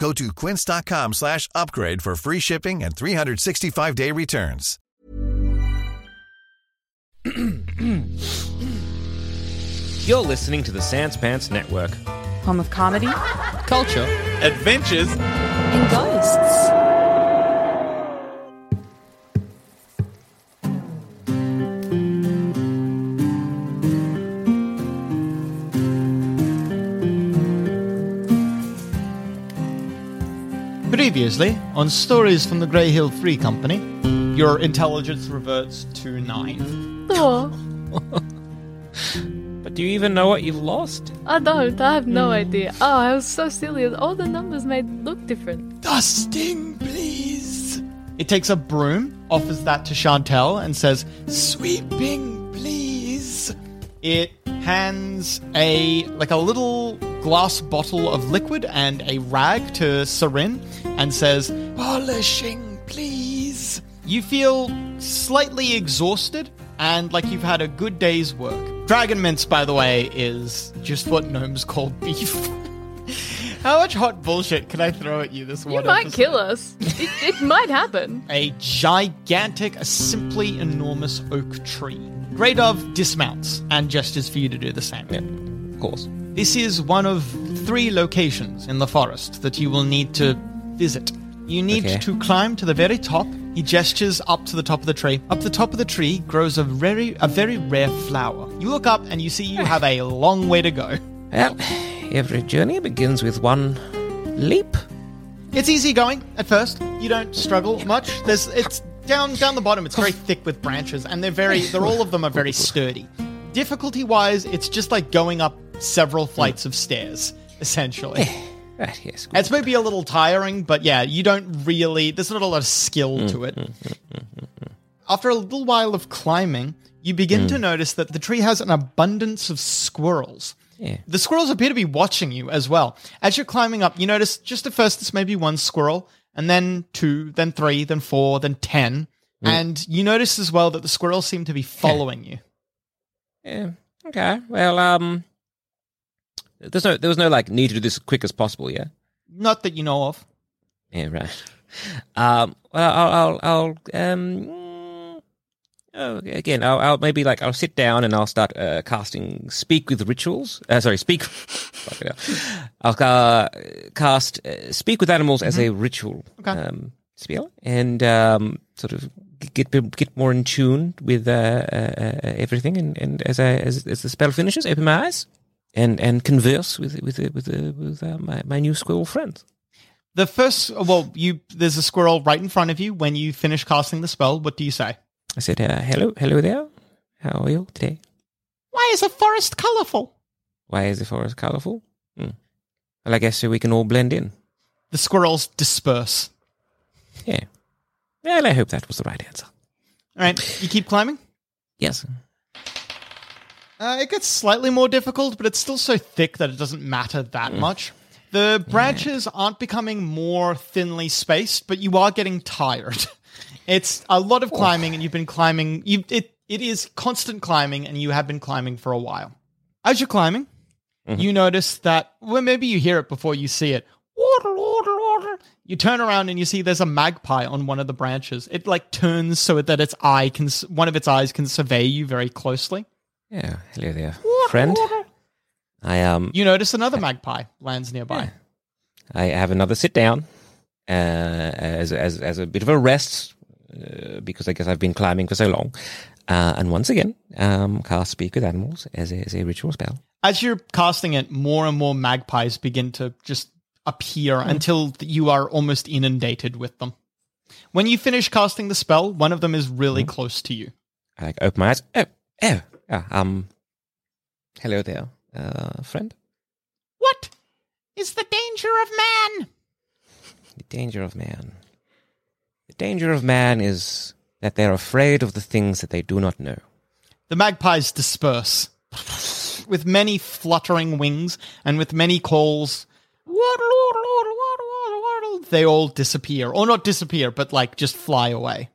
Go to quince.com slash upgrade for free shipping and 365-day returns. You're listening to the Sans Pants Network. Home of comedy Culture. Adventures. and ghosts. Previously, on Stories from the Grey Hill Free Company, your intelligence reverts to nine. Oh, But do you even know what you've lost? I don't. I have no idea. Oh, I was so silly. All the numbers made look different. Dusting, please. It takes a broom, offers that to Chantel, and says, Sweeping, please. It hands a like a little glass bottle of liquid and a rag to Serin and says, Polishing, please. You feel slightly exhausted and like you've had a good day's work. Dragon mince, by the way, is just what gnomes call beef. How much hot bullshit can I throw at you this You one might episode? kill us. It, it might happen. a gigantic, a simply enormous oak tree. Grey Dove dismounts and gestures for you to do the same. Yeah, Of course. This is one of three locations in the forest that you will need to visit. You need Okay. to climb to the very top. He gestures up to the top of the tree. Up the top of the tree grows a very, a very rare flower. You look up and you see you have a long way to go. Well, every journey begins with one leap. It's easy going at first. You don't struggle much. There's it's down down the bottom. It's very thick with branches, and they're very. They're all of them are very sturdy. Difficulty wise, it's just like going up several flights of stairs, essentially. Right, yes. good. It's maybe a little tiring, but yeah, you don't really. There's not a lot of skill to it. After a little while of climbing, you begin to notice that the tree has an abundance of squirrels. Yeah. The squirrels appear to be watching you as well. As you're climbing up, you notice just at first it's maybe one squirrel, and then two, then three, then four, then ten. And you notice as well that the squirrels seem to be following you. Yeah. Okay. Well, um, there's no, there was no like need to do this as quick as possible. Yeah. Not that you know of. Yeah. Right. Um. Well, I'll, I'll, I'll um. Oh, again, I'll, I'll maybe like I'll sit down and I'll start uh, casting speak with rituals. Uh, sorry, speak. fuck it out. I'll uh, cast uh, speak with animals as a ritual Okay. um, spell and um, sort of get get more in tune with uh, uh, uh, everything. And, and as I as, as the spell finishes, open my eyes and and converse with with with with, with uh, my my new squirrel friends. The first, well, you there's a squirrel right in front of you. When you finish casting the spell, what do you say? I said, uh, "Hello, hello there. How are you today? Why is a forest colorful? Why is the forest colorful? Hmm. Well, I guess so we can all blend in. The squirrels disperse. Yeah. Well, I hope that was the right answer. All right, you keep climbing. Yes. Uh, it gets slightly more difficult, but it's still so thick that it doesn't matter that much. The branches aren't becoming more thinly spaced, but you are getting tired. It's a lot of climbing, and you've been climbing. You it it is constant climbing, and you have been climbing for a while. As you're climbing, you notice that well, maybe you hear it before you see it. Water, water, water. You turn around and you see there's a magpie on one of the branches. It like turns so that its eye can one of its eyes can survey you very closely. Yeah. Hello there, friend. I um You notice another magpie lands nearby. I have another sit down uh, as as as a bit of a rest uh, because I guess I've been climbing for so long. Uh, and once again, um, cast Speak with Animals as a, as a ritual spell. As you're casting it, more and more magpies begin to just appear until you are almost inundated with them. When you finish casting the spell, one of them is really close to you. I like open my eyes. Oh, oh, ah, um, hello there, uh, friend. What is the danger of man? The danger of man. The danger of man is that they're afraid of the things that they do not know. The magpies disperse with many fluttering wings and with many calls. They all disappear, or not disappear, but like just fly away.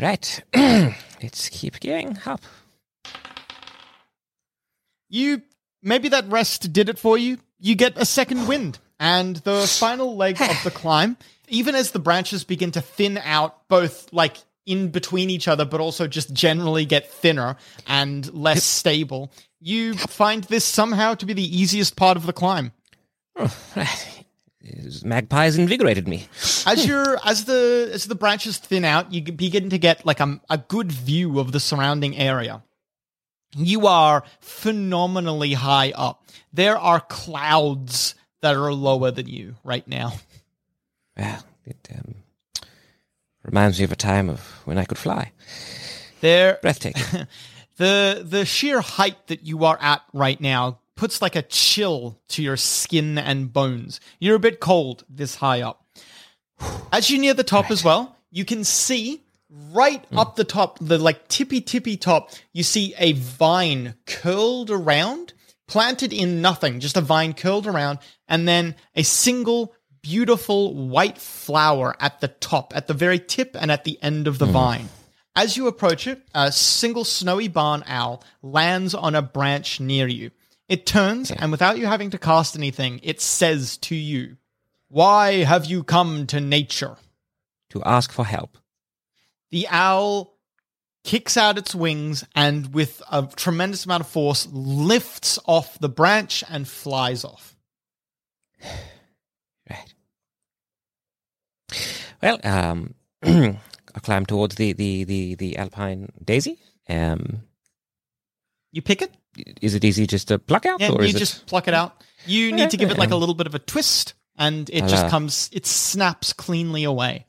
Right. Let's keep going up. You maybe that rest did it for you. You get a second wind, and the final leg of the climb. Even as the branches begin to thin out, both like in between each other, but also just generally get thinner and less stable, you find this somehow to be the easiest part of the climb. Oh, These Magpies invigorated me. As you're as the as the branches thin out, you begin to get like a, a good view of the surrounding area. You are phenomenally high up. There are clouds that are lower than you right now. Well, it um, reminds me of a time of when I could fly. There Breathtaking. the the sheer height that you are at right now puts like a chill to your skin and bones. You're a bit cold this high up. As you near the top as well, you can see right hmm. up the top, the like tippy tippy top, you see a vine curled around, planted in nothing, just a vine curled around, and then a single beautiful white flower at the top, at the very tip and at the end of the hmm. vine. As you approach it, a single snowy barn owl lands on a branch near you. It turns, and without you having to cast anything, it says to you, Why have you come to nature? to ask for help. The owl kicks out its wings and, with a tremendous amount of force, lifts off the branch and flies off. Right. Well, um, I climb towards the, the, the, the alpine daisy. Um, You pick it, is it easy just to pluck out, Yeah, or you is it? just pluck it out. You need to give it like a little bit of a twist, and it just Hello. comes. It snaps cleanly away.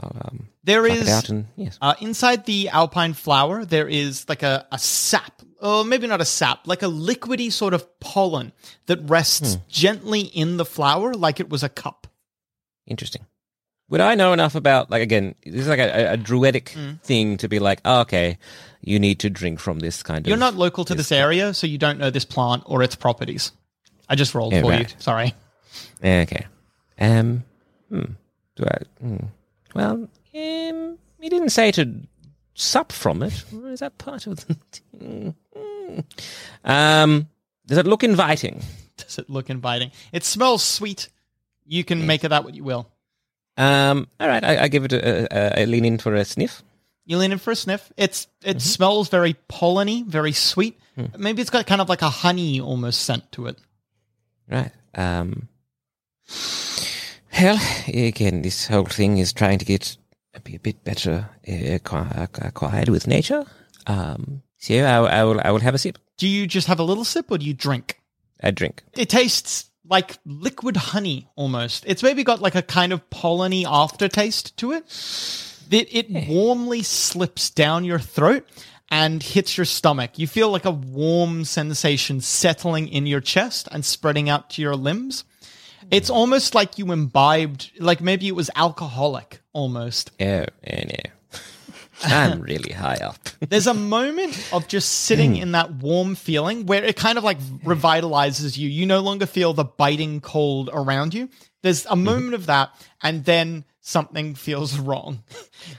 I'll, um, There is and yes. uh, inside the alpine flower. There is like a, a sap, or maybe not a sap, like a liquidy sort of pollen that rests Hmm. gently in the flower, like it was a cup. Interesting. Would I know enough about like again? This is like a, a, a druidic Mm. thing to be like, oh, okay, you need to drink from this kind of. You're not local to this area, so you don't know this plant or its properties. I just rolled Yeah, for you. Sorry. Okay. Um. Hmm. Do I? Hmm. Well, um, he didn't say to sup from it. Is that part of the? Hmm. um. Does it look inviting? Does it look inviting? It smells sweet. You can make of that what you will. Um. All right. I, I give it a, a, a lean in for a sniff. You lean in for a sniff. It's it Mm-hmm. smells very polleny, very sweet. Hmm. Maybe it's got kind of like a honey almost scent to it. Right. Um. Well, again, this whole thing is trying to get be a bit better uh, acquired with nature. Um. So I, I will. I will have a sip. Do you just have a little sip or do you drink? A drink. It tastes like liquid honey almost. It's maybe got like a kind of polleny aftertaste to it. It, it warmly slips down your throat and hits your stomach. You feel like a warm sensation settling in your chest and spreading out to your limbs. It's mm. almost like you imbibed, like maybe it was alcoholic almost. Oh, oh no. I'm really high up. There's a moment of just sitting mm. in that warm feeling where it kind of like revitalizes you. You no longer feel the biting cold around you. There's a mm-hmm. moment of that, and then something feels wrong.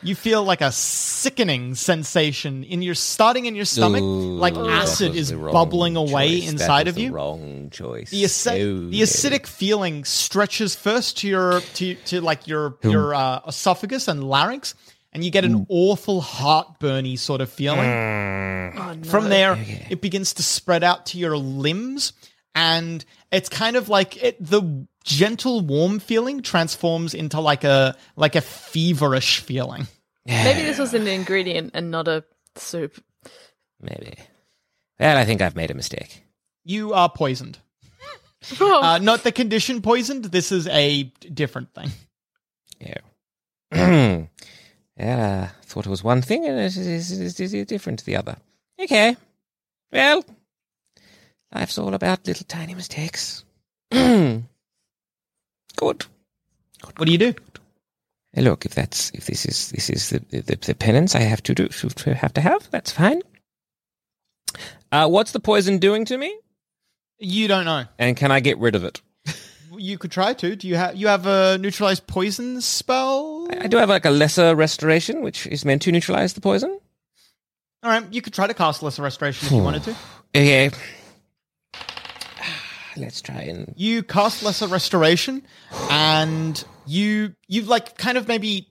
You feel like a sickening sensation in your starting in your stomach, like Ooh, that acid is bubbling away choice. That inside was of the you. wrong choice. The, aci- Oh, the no. acidic feeling stretches first to your to to like your your uh, esophagus and larynx, and you get an awful heartburny sort of feeling. From there, it begins to spread out to your limbs, and it's kind of like it, the gentle, warm feeling transforms into like a like a feverish feeling. Yeah. Maybe this was an ingredient and not a soup. Maybe. Well, I think I've made a mistake. You are poisoned. Oh, Uh, not the condition poisoned. This is a different thing. Yeah. yeah, I thought it was one thing and it is, it is, different to the other. Okay. Well, life's all about little tiny mistakes. Good. What do you do? Hey, Look, if that's if this is this is the the, the penance I have to do to have to have, that's fine. Uh, what's the poison doing to me? You don't know. And can I get rid of it? You could try to. Do you have you have a neutralized poison spell? I do have like a lesser restoration, which is meant to neutralize the poison. All right, you could try to cast lesser restoration if you wanted to. Okay. Let's try and You cast lesser restoration, and you you like kind of maybe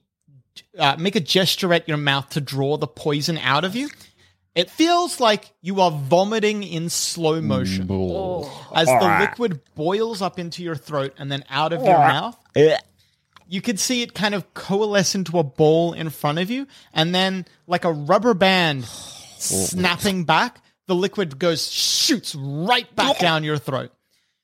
uh, make a gesture at your mouth to draw the poison out of you. It feels like you are vomiting in slow motion as the liquid boils up into your throat and then out of your mouth. You could see it kind of coalesce into a ball in front of you, and then like a rubber band snapping back, the liquid goes shoots right back down your throat.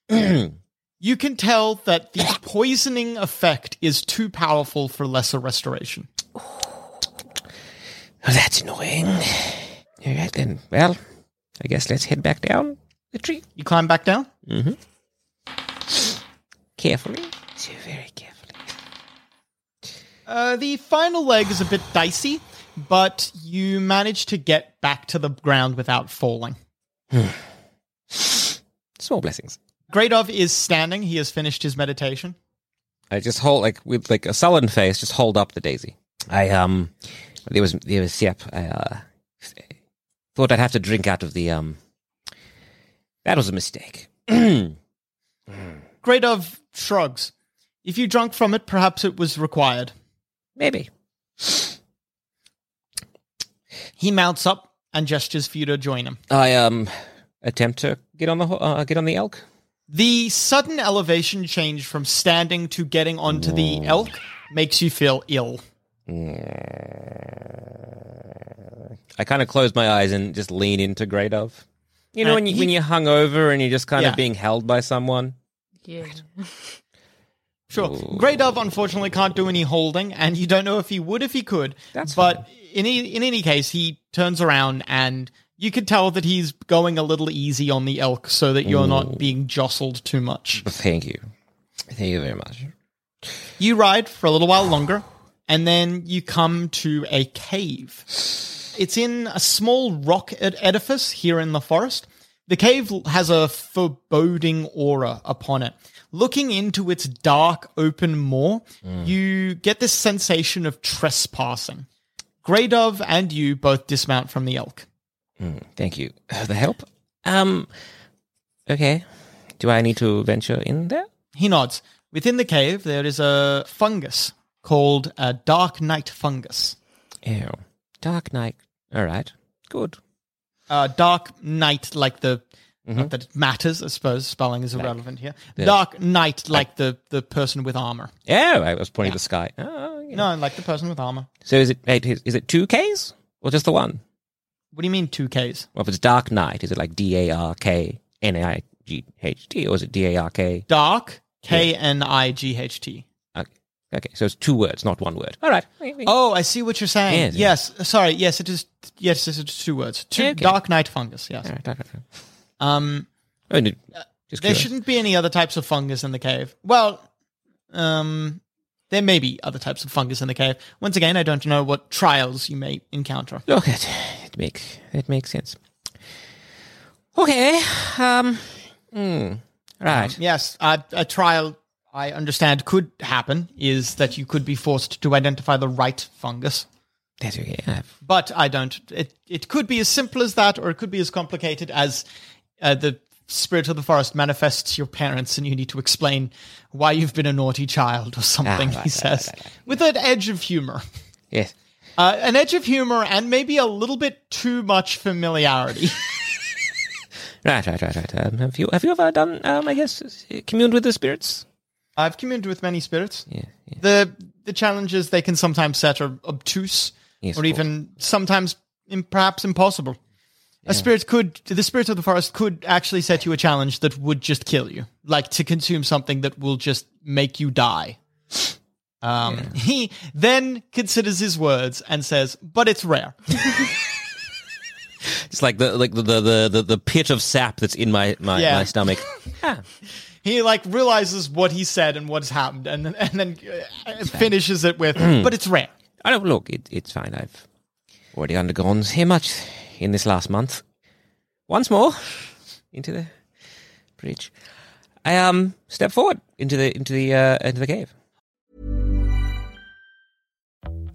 You can tell that the poisoning effect is too powerful for lesser restoration. Oh, that's annoying. All right then. Well, I guess let's head back down the tree You climb back down. carefully. So very carefully. Uh, the final leg is a bit dicey, but you manage to get back to the ground without falling. Small blessings. Grey Dove is standing. He has finished his meditation. I just hold like with like a sullen face, just hold up the daisy. I um, there was there was yep. I uh, thought I'd have to drink out of the um. That was a mistake. Grey Dove shrugs. If you drunk from it, perhaps it was required. Maybe. He mounts up and gestures for you to join him. I um attempt to get on the ho- uh, get on the elk. The sudden elevation change from standing to getting onto the elk makes you feel ill. I kind of close my eyes and just lean into Grey Dove. You know Uh, when you he- when you're hungover and you're just kind Yeah. of being held by someone. yeah. Sure. Grey Dove unfortunately can't do any holding, and you don't know if he would if he could. That's but in any, in any case, he turns around and you could tell that he's going a little easy on the elk so that you're not being jostled too much. Thank you, thank you very much. You ride for a little while longer, and then you come to a cave. It's in a small rock ed- edifice here in the forest. The cave has a foreboding aura upon it. Looking into its dark, open maw, mm. you get this sensation of trespassing. Grey Dove and you both dismount from the elk. Thank you for the help. Um, okay. Do I need to venture in there? He nods. Within the cave, there is a fungus called a dark night fungus. Ew. Dark night. All right. Good. uh, dark night like the not that it matters i suppose spelling is irrelevant here the- dark knight like the the person with armor Yeah, I was pointing to the sky. Oh, yeah. no like the person with armor So is it is it two Ks or just the one? What do you mean two ks Well, if it's Dark Knight, is it like D A R K N I G H T or is it D A R K? dark k-n-i-g-h-t Okay. okay, so it's two words, not one word. All right. oh i see what you're saying Yes. yes sorry yes it is yes it is two words two, Okay. dark Knight fungus yes All right, all right, all right. um Oh, no, just there curious. shouldn't be any other types of fungus in the cave well um there may be other types of fungus in the cave. Once again, I don't know what trials you may encounter. Look, it it makes it makes sense. Okay. Um. hmm, right. Yes, a, a trial I understand could happen is that you could be forced to identify the right fungus. That's okay. I've, But I don't. It it could be as simple as that, or it could be as complicated as uh, the spirit of the forest manifests your parents, and you need to explain why you've been a naughty child or something. right, he says right, right, with an edge of humor, yes. Uh, an edge of humor, and maybe a little bit too much familiarity. Right. Right. Right. Right. Um, have you have you ever done? Um. I guess communed with the spirits. I've communed with many spirits. Yeah, yeah. The the challenges they can sometimes set are obtuse, Yes, or even sometimes im- perhaps impossible. A spirit could, the spirit of the forest could actually set you a challenge that would just kill you, like to consume something that will just make you die. Um, He then considers his words and says, "But it's rare." It's like the like the the the, the pit of sap that's in my my, Yeah. my stomach. he like realizes what he said and what's happened, and then- and then uh, finishes it with, "But it's rare." I don't look. It, it's fine. I've already undergone so much in this last month. Once more into the bridge. I um step forward into the into the uh, into the cave.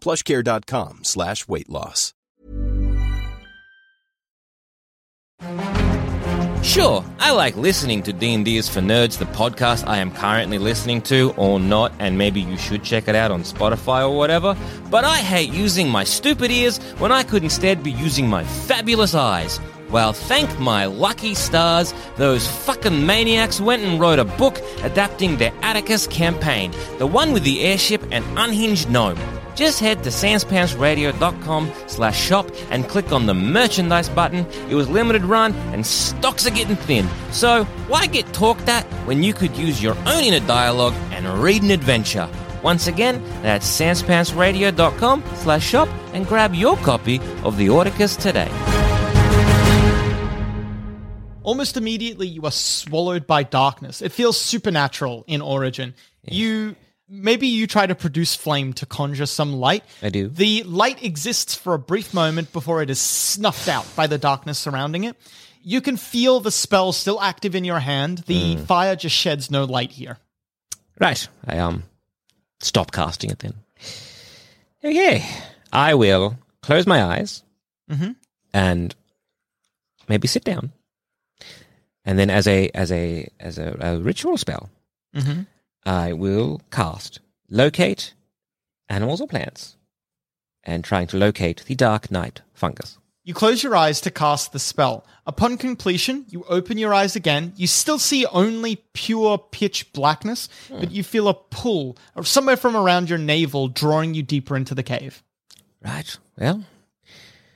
plushcare.com slash weight loss. Sure, I like listening to D&D is for Nerds, the podcast I am currently listening to, or not, and maybe you should check it out on Spotify or whatever, but I hate using my stupid ears when I could instead be using my fabulous eyes. Well, thank my lucky stars, those fucking maniacs went and wrote a book adapting their Atticus campaign, the one with the airship and unhinged gnome. Just head to sanspantsradio.com slash shop and click on the merchandise button. It was limited run and stocks are getting thin. So why get talked at when you could use your own inner dialogue and read an adventure? Once again, that's sanspantsradio.com slash shop and grab your copy of the Orticus today. Almost immediately, you are swallowed by darkness. It feels supernatural in origin. You maybe you try to produce flame to conjure some light. I do. The light exists for a brief moment before it is snuffed out by the darkness surrounding it. You can feel the spell still active in your hand. The Hmm. fire just sheds no light here. Right. I um stop casting it then. Okay. I will close my eyes Mhm. and maybe sit down. And then as a as a as a, a ritual spell, Mhm. I will cast locate animals or plants and trying to locate the dark knight fungus. You close your eyes to cast the spell. Upon completion, you open your eyes again. You still see only pure pitch blackness, but you feel a pull or somewhere from around your navel drawing you deeper into the cave. Right. Well,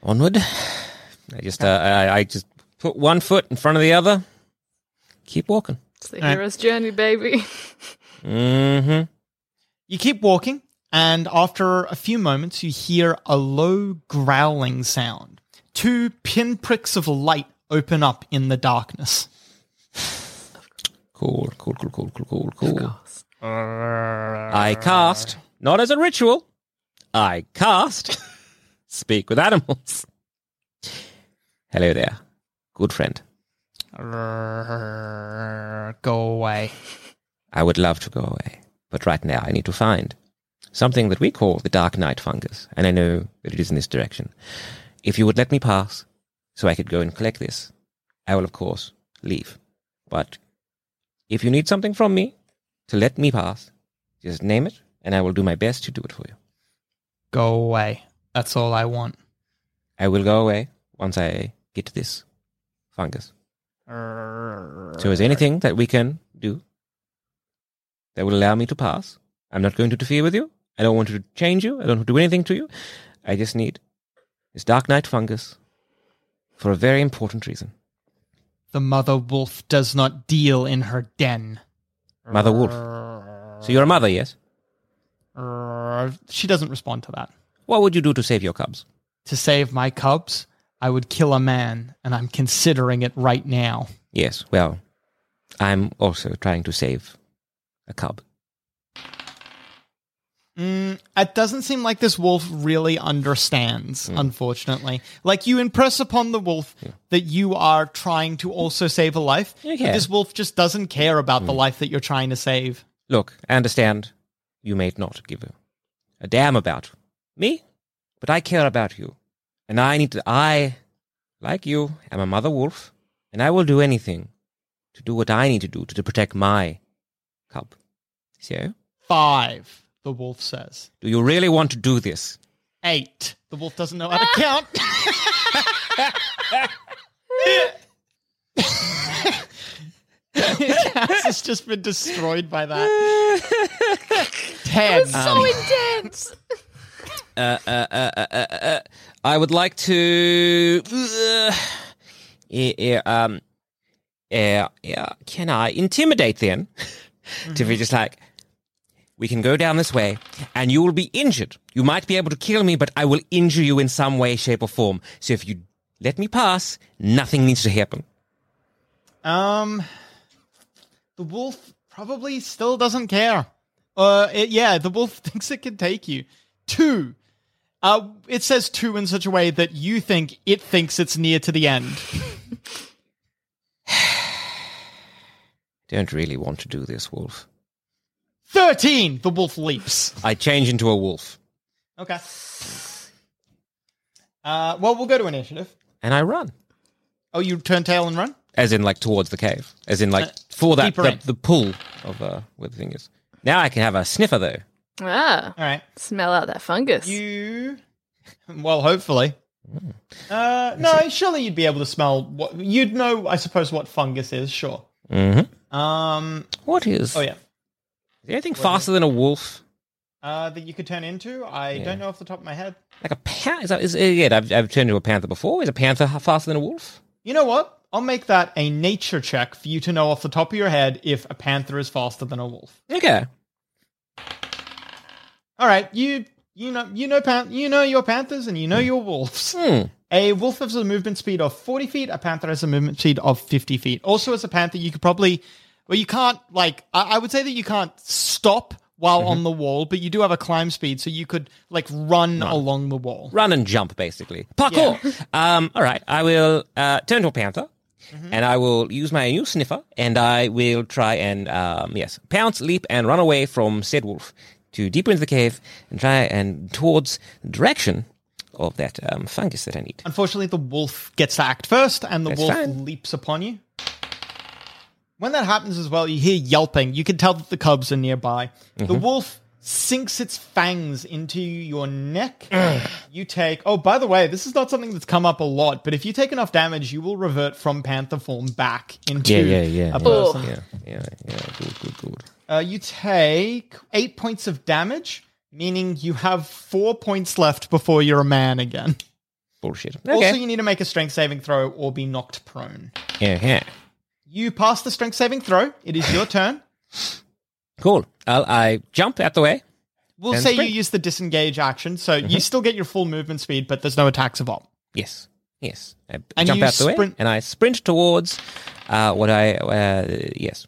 onward. I just uh, I, I just put one foot in front of the other. Keep walking. It's the Right. hero's journey, baby. Mm-hmm. You keep walking, and after a few moments, you hear a low growling sound. Two pinpricks of light open up in the darkness. Cool, cool, cool, cool, cool, cool, cool. I cast, not as a ritual, I cast Speak with Animals. Hello there, good friend. Go away. I would love to go away, but right now I need to find something that we call the Dark Knight fungus, and I know that it is in this direction. If you would let me pass, so I could go and collect this, I will of course leave. But if you need something from me to let me pass, just name it, and I will do my best to do it for you. Go away. That's all I want. I will go away once I get this fungus. So is there anything that we can do that will allow me to pass? I'm not going to interfere with you. I don't want to change you. I don't want to do anything to you. I just need this Dark Knight fungus for a very important reason. The mother wolf does not deal in her den. Mother Wolf. So you're a mother, yes? She doesn't respond to that. What would you do to save your cubs? To save my cubs, I would kill a man, and I'm considering it right now. Yes, well, I'm also trying to save a cub. Mm, it doesn't seem like this wolf really understands, hmm. unfortunately. Like you impress upon the wolf hmm. that you are trying to also save a life. Okay. This wolf just doesn't care about the hmm. life that you're trying to save. Look, I understand you may not give a, a damn about me, but I care about you. And I need to, I, like you, am a mother wolf, and I will do anything to do what I need to do to, to protect my cub. So, Five, the wolf says. do you really want to do this? Eight. The wolf doesn't know how to count. Cass has just been destroyed by that. Ten. so intense. uh, uh, uh, uh, uh, uh, I would like to. Uh, yeah, yeah, um, yeah, yeah, can I intimidate then? To be just like, we can go down this way, and you will be injured. You might be able to kill me, but I will injure you in some way, shape, or form. So if you let me pass, nothing needs to happen. Um, the wolf probably still doesn't care. Uh, it, yeah, the wolf thinks it can take you. Two. Uh, it says two in such a way that you think it thinks it's near to the end. Don't really want to do this, wolf. Thirteen. The wolf leaps. I change into a wolf, Okay. Uh, well, we'll go to initiative. and I run. Oh, you turn tail and run. As in, like towards the cave. As in, like for that deeper the, in. the pull of uh, where the thing is. Now I can have a sniffer though. Ah, All right. smell out that fungus. You. Well, hopefully. Uh, no, surely you'd be able to smell what you'd know. I suppose what fungus is. Sure. Mm-hmm. Um. What is? Oh yeah. Is there anything faster than a wolf? Uh, that you could turn into. I don't know off the top of my head. Like a panther? Is that, is, uh, yeah, I've, I've turned into a panther before. Is a panther faster than a wolf? You know what? I'll make that a nature check for you to know off the top of your head if a panther is faster than a wolf. Okay. All right, you you know you know pan- you know your panthers and you know your wolves. Hmm. A wolf has a movement speed of 40 feet. A panther has a movement speed of 50 feet. Also, as a panther, you could probably, well, you can't, like, I, I would say that you can't stop while Mm-hmm. on the wall, but you do have a climb speed, so you could, like, run, along the wall. Run and jump, basically. Parkour. um, all right. I will uh, turn to a panther, and I will use my new sniffer, and I will try and um, yes, pounce, leap, and run away from said wolf to deeper into the cave and try and towards the direction of that um, fungus that I need. Unfortunately, the wolf gets to act first, and the That's wolf fine. leaps upon you. When that happens as well, you hear yelping. You can tell that the cubs are nearby. Mm-hmm. The wolf sinks its fangs into your neck. you take. Oh, by the way, this is not something that's come up a lot, but if you take enough damage, you will revert from panther form back into Yeah, yeah, yeah, a yeah. person. Yeah, yeah, yeah. Good, good, good. Uh, you take eight points of damage, meaning you have four points left before you're a man again. Bullshit. Also, you need to make a strength saving throw or be knocked prone. yeah, yeah. You pass the strength saving throw. It is your turn. Cool. I'll, I jump out the way. We'll say sprint. you use the disengage action, so you still get your full movement speed, but there's no attacks of op. Yes. Yes. I And jump out the way and I sprint towards uh, what I. Uh, yes.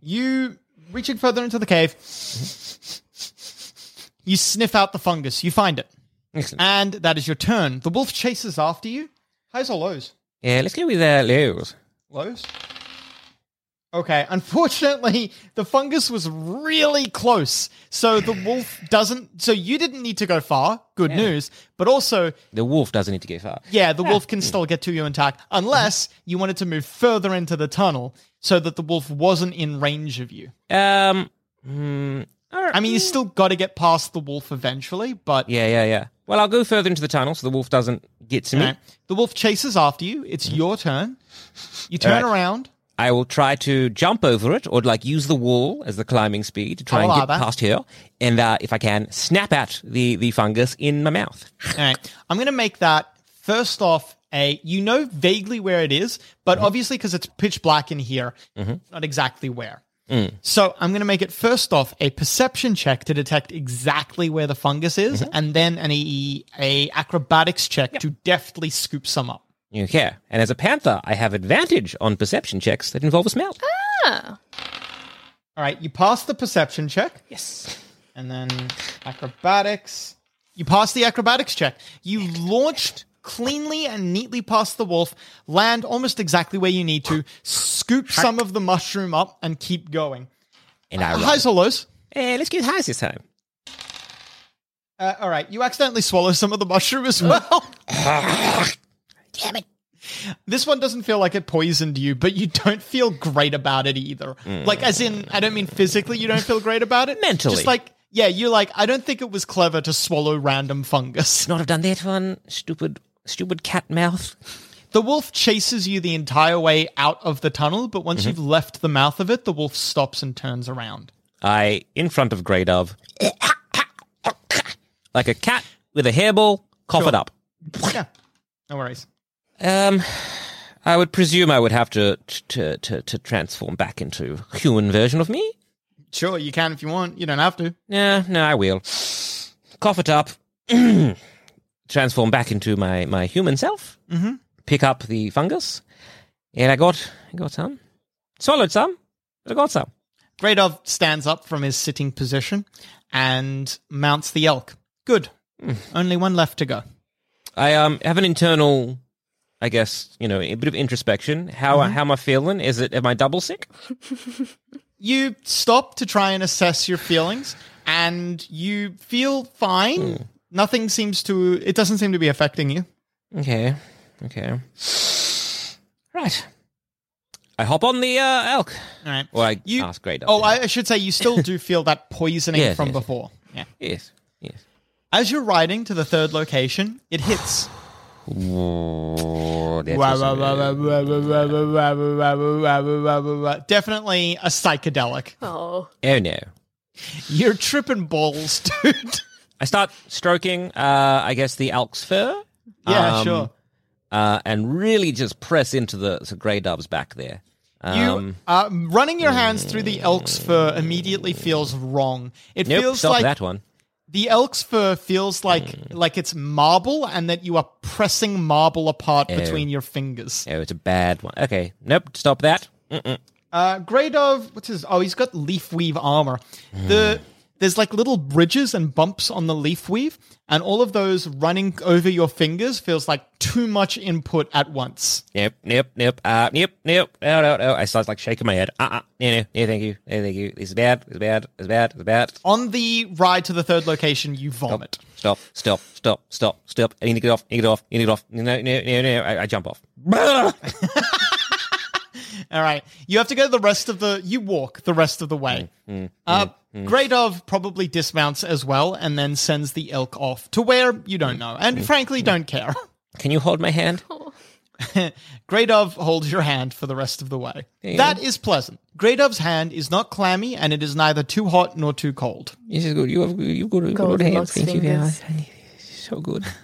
You reaching further into the cave. You sniff out the fungus. You find it, Excellent. and that is your turn. The wolf chases after you. Highs or lows? Yeah, let's go with uh, Leo's. Lows. Okay, unfortunately, the fungus was really close. So the wolf doesn't. So you didn't need to go far. Good news. But also, The wolf doesn't need to go far. yeah, the wolf can still get to you intact unless mm-hmm. you wanted to move further into the tunnel so that the wolf wasn't in range of you. Um. Hmm, right. I mean, you still got to get past the wolf eventually, but Yeah, yeah, yeah. Well, I'll go further into the tunnel so the wolf doesn't get to me. Alright. the wolf chases after you. It's mm-hmm. your turn. You turn Alright. around. I will try to jump over it or like use the wall as the climbing speed to try and get past here. And uh, if I can, snap at the, the fungus in my mouth. All right. I'm going to make that first off a you know vaguely where it is, but mm-hmm. obviously because it's pitch black in here, mm-hmm. not exactly where. Mm. So I'm going to make it first off a perception check to detect exactly where the fungus is, mm-hmm. and then an e- a acrobatics check to deftly scoop some up. Okay. And as a panther, I have advantage on perception checks that involve a smell. Ah, All right, you pass the perception check. Yes. And then acrobatics. You pass the acrobatics check. You launched cleanly and neatly past the wolf, land almost exactly where you need to, scoop some of the mushroom up, and keep going. And I Uh, run. highs or lows? Eh, let's get highs this time. Uh, all right, you accidentally swallow some of the mushroom as well. Damn it. this one doesn't feel like it poisoned you, but you don't feel great about it either. Like, as in, I don't mean physically, you don't feel great about it. Mentally. Just like, yeah, you're like, I don't think it was clever to swallow random fungus. Not have done that one. Stupid, stupid cat mouth. The wolf chases you the entire way out of the tunnel, but once mm-hmm. you've left the mouth of it, the wolf stops and turns around. I, in front of Grey Dove, like a cat with a hairball, cough Sure. it up. Yeah, no worries. Um, I would presume I would have to to to, to transform back into human version of me. Sure, you can if you want. You don't have to. Yeah, no, I will. Cough it up. transform back into my my human self. Mm-hmm. Pick up the fungus, and I got I got some. Swallowed some, but I got some. Grey Dove stands up from his sitting position and mounts the elk. Good. Only one left to go. I um have an internal, I guess you know, a bit of introspection. How how am I feeling? Is it am I double sick? You stop to try and assess your feelings, and you feel fine. Nothing seems to, it doesn't seem to be affecting you. Okay, okay, right. I hop on the uh, elk. All right. Or I You- ask Dove. Oh, I I should say you still do feel that poisoning Yes, from yes. before. Yeah. yes, yes. As you're riding to the third location, it hits. Definitely a psychedelic. Oh. Oh no. You're tripping balls, dude. I start stroking, uh, I guess, the elk's fur. Yeah, um, sure. Uh, and really just press into the so grey dove's back there. You uh, running your hands through the elk's fur immediately feels wrong. It nope, feels like that one the elk's fur feels like like it's marble, and that you are pressing marble apart Ew. between your fingers. Oh, it's a bad one. Okay, nope, stop that. Mm-mm. Uh, Grey Dove, what's his? Oh, he's got leaf weave armor. The there's like little bridges and bumps on the leaf weave, and all of those running over your fingers feels like too much input at once. Nope, nope, nope, uh, nope, nope, no, no, no. I start like shaking my head. Uh, uh, no, no, no, thank you, no, thank you. This is bad, this is bad, this is bad, this is bad. On the ride to the third location, you vomit. Stop, stop, stop, stop, stop. I need to get off, I need to get off, I need to get off. No, no, no, no, I, I jump off. All right, you have to go the rest of the. You walk the rest of the way. Mm, mm, mm, uh, Grey Dove probably dismounts as well, and then sends the elk off to where you don't know, and frankly don't care. Can you hold my hand? Grey Dove holds your hand for the rest of the way. Yeah. That is pleasant. Grey Dove's hand is not clammy, and it is neither too hot nor too cold. This is good. You have, you've got a good hand. Thank you very much. So good.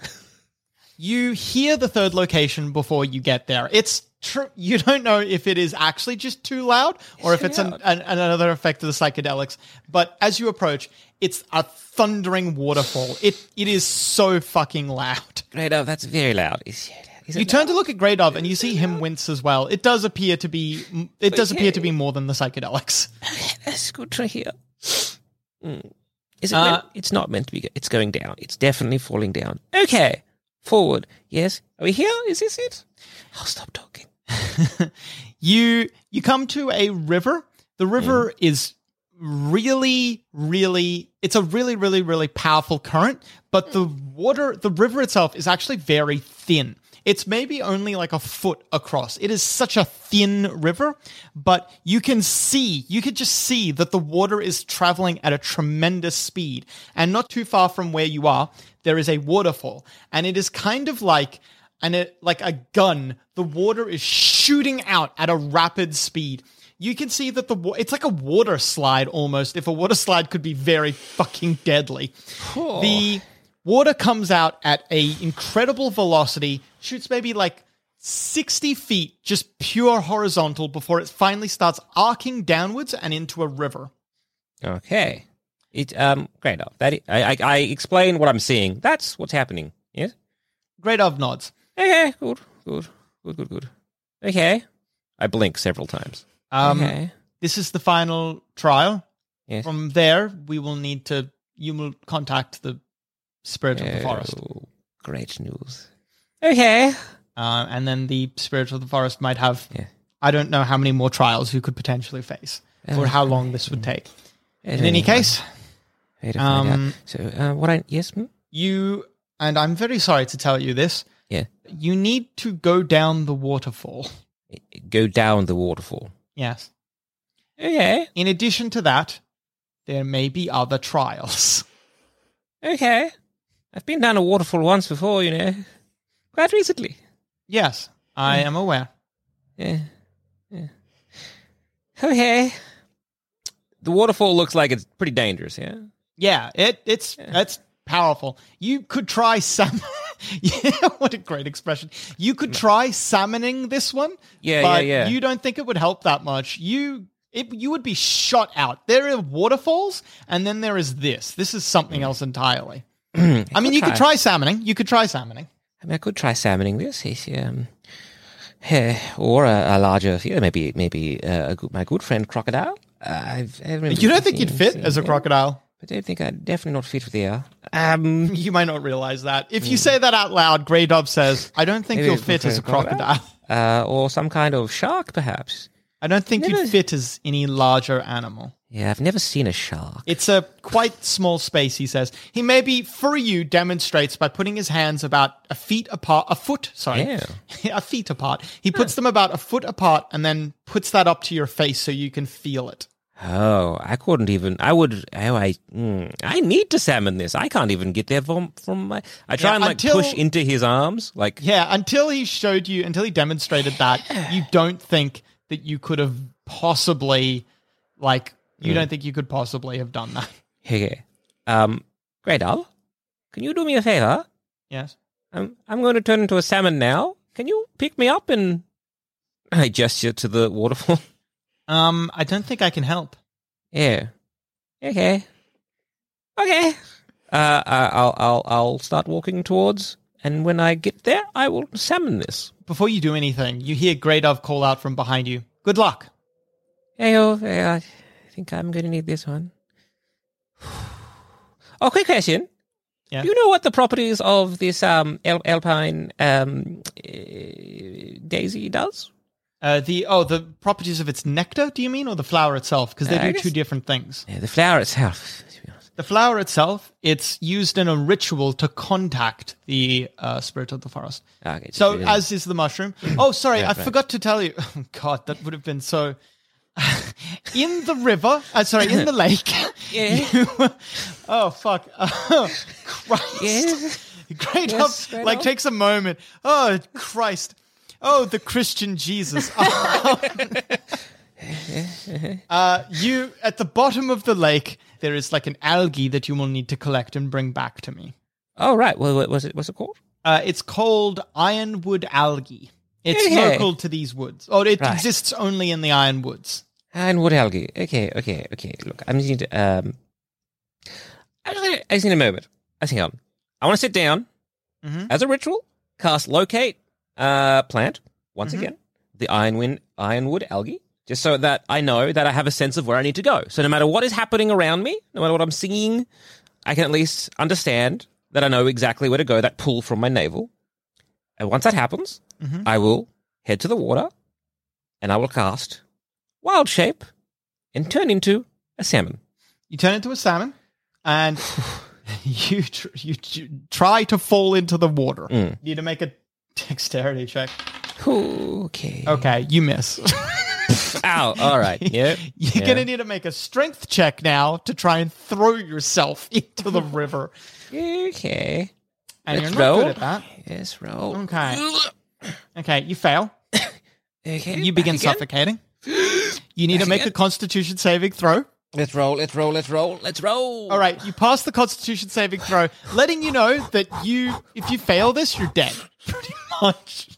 You hear the third location before you get there. It's tr- you don't know if it is actually just too loud or if it's an, an, another effect of the psychedelics. But as you approach, it's a thundering waterfall. It it is so fucking loud. Great, oh, that's very loud. Is, is You turn to look at Grey Dove and you see him wince as well. It does appear to be it does appear to be more than the psychedelics. That's good to hear. Mm. Is it? Uh, meant- it's not meant to be. It's going down. It's definitely falling down. Okay, forward. Yes. Are we here? Is this it? I'll stop talking. you you come to a river. The river mm-hmm. is really really it's a really really really powerful current, but the water the river itself is actually very thin. It's maybe only like a foot across. It is such a thin river, but you can see, you could just see that the water is traveling at a tremendous speed. And not too far from where you are, there is a waterfall. And it is kind of like and it like a gun. The water is shooting out at a rapid speed. You can see that the wa- it's like a water slide almost. If a water slide could be very fucking deadly, the water comes out at a incredible velocity, shoots maybe like 60 feet, just pure horizontal, before it finally starts arcing downwards and into a river. Okay. It um great enough. That I, I I explain what I'm seeing. That's what's happening. Yes. Great of nods. Okay. Good. Good. Good. Good. Good. Okay. I blink several times. Um, okay. This is the final trial. Yes. From there, we will need to. You will contact the spirit of the forest, Oh, great news. Okay. uh, and then the spirit of the forest might have. Yeah. I don't know how many more trials you could potentially face, or how long this would take. In any case, way to find out. um, so uh, what I yes hmm? you and I'm very sorry to tell you this. Yeah You need to go down the waterfall. go down the waterfall. Yes. Okay. In addition to that, there may be other trials. Okay. I've been down a waterfall once before, you know, quite recently. Yes, I am aware. Yeah. Yeah. Okay. The waterfall looks like it's pretty dangerous, yeah? Yeah, it it's it's powerful. You could try sam. yeah, what a great expression. You could try salmoning this one. Yeah, but yeah, yeah. You don't think it would help that much. You it, you would be shot out. There are waterfalls, and then there is this. This is something else entirely. I mean, you could try salmoning. You could try salmoning. I mean, I could try salmoning this, yes, um, eh, or a, a larger, yeah, maybe, maybe uh, a good, my good friend crocodile. Uh, I've, I haven't You don't think you'd fit as a crocodile? I don't think I'd definitely not fit with there. Um, You might not realize that. If you say that out loud, Grey Dove says, "I don't think Maybe you'll fit as a crocodile? uh, or some kind of shark, perhaps. I don't think Never- you'd fit as any larger animal." Yeah, I've never seen a shark. It's a quite small space, he says. He maybe, for you, demonstrates by putting his hands about a feet apart, a foot, sorry, Yeah. a feet apart. He puts them about a foot apart and then puts that up to your face so you can feel it. Oh, I couldn't even. I would. Oh, I. Mm, I need to salmon this. I can't even get there from from my. I try Yeah, and like until- push into his arms, like Yeah, until he showed you, until he demonstrated that, you don't think that you could have possibly, like, you don't think you could possibly have done that. Okay. Um, Grey Dove, can you do me a favor? Yes. I'm I'm going to turn into a salmon now. Can you pick me up and I gesture to the waterfall. Um, I don't think I can help. yeah. Okay. Okay. Uh, I- I'll I'll I'll start walking towards, and when I get there, I will summon this. Before you do anything, you hear Grey Dove call out from behind you. Good luck. Hey, oh, hey, I think I'm going to need this one. Oh, quick question. Yeah. Do you know what the properties of this um, Al- alpine um, eh, daisy does? Uh, the oh, the properties of its nectar. Do you mean, or the flower itself? Because they Uh, do guess- two different things. Yeah, the flower itself. to be honest. The flower itself, it's used in a ritual to contact the uh, spirit of the forest. Okay, So, just- as is the mushroom. Oh, sorry, I right. forgot to tell you. Oh, God, that would have been so. in the river, uh, sorry, in the lake. Yeah. you- oh fuck! Oh, Christ! Yeah. Great Yes, up, like takes a moment. Oh Christ! Oh, the Christian Jesus. uh, you at the bottom of the lake. There is like an algae that you will need to collect and bring back to me. Oh, right. Well, what was it? What's it called? Uh, it's called ironwood algae. It's Okay. local to these woods, or it Right. exists only in the ironwoods. Ironwood algae. Okay, okay, okay. Look, I'm just need to. Um, I just, need- I just need a moment. I think I'm. I want to sit down Mhm. as a ritual. Cast locate uh, plant once Mm-hmm. again. The ironwood ironwood algae, just so that I know that I have a sense of where I need to go. So no matter what is happening around me, no matter what I'm seeing, I can at least understand that I know exactly where to go. That pull from my navel, and once that happens, Mm-hmm. I will head to the water, and I will cast wild shape and turn into a salmon. You turn into a salmon, and you tr- you tr- try to fall into the water. Mm. You need to make a dexterity check. Okay. Okay, you miss. Ow. All right. Yep. You're Yeah. gonna need to make a strength check now to try and throw yourself into the river. Okay. And Let's you're not roll. good at that. Yes, roll. Okay. Okay, you fail. Okay. You begin again. suffocating. You need to Back make a. Constitution saving throw. Let's roll. Let's roll. Let's roll. Let's roll. All right, you pass the Constitution saving throw, letting you know that you, if you fail this, you're dead. Pretty much.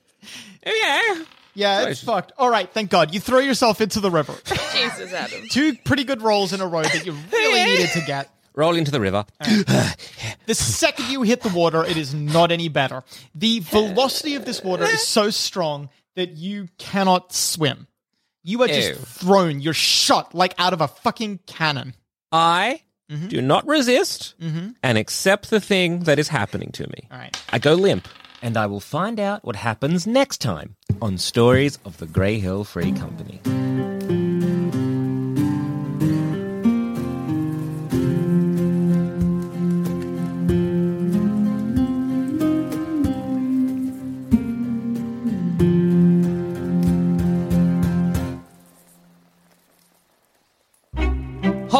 yeah. Yeah, it's fucked. All right, thank God. You throw yourself into the river. Jesus, Adam. Two pretty good rolls in a row that you really needed to get. Roll into the river. The second you hit the water, it is not any better. The velocity of this water is so strong that you cannot swim. You are just Ew. thrown. You're shot like out of a fucking cannon. I Mm-hmm. do not resist and accept the thing that is happening to me. All right. I go limp, and I will find out what happens next time on Stories of the Grey Hill Free Company.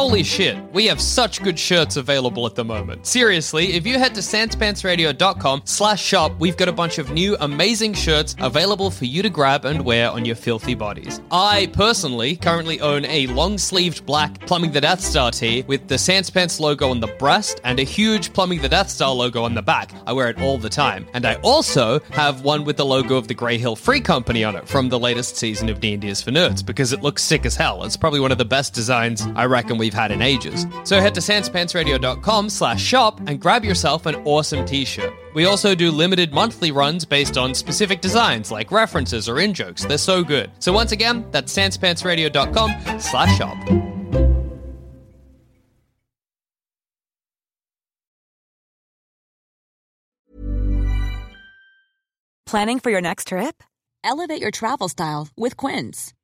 Holy shit, we have such good shirts available at the moment. Seriously, if you head to sanspantsradio.com slash shop, we've got a bunch of new amazing shirts available for you to grab and wear on your filthy bodies. I personally currently own a long-sleeved black Plumbing the Death Star tee with the Sanspants logo on the breast and a huge Plumbing the Death Star logo on the back. I wear it all the time. And I also have one with the logo of the Grey Hill Free Company on it from the latest season of D&D is for Nerds because it looks sick as hell. It's probably one of the best designs I reckon we've had in ages. So head to sanspantsradio.com slash shop and grab yourself an awesome t-shirt. We also do limited monthly runs based on specific designs like references or in-jokes. They're so good. So once again, that's sanspantsradio.com slash shop. Planning for your next trip? Elevate your travel style with Quince.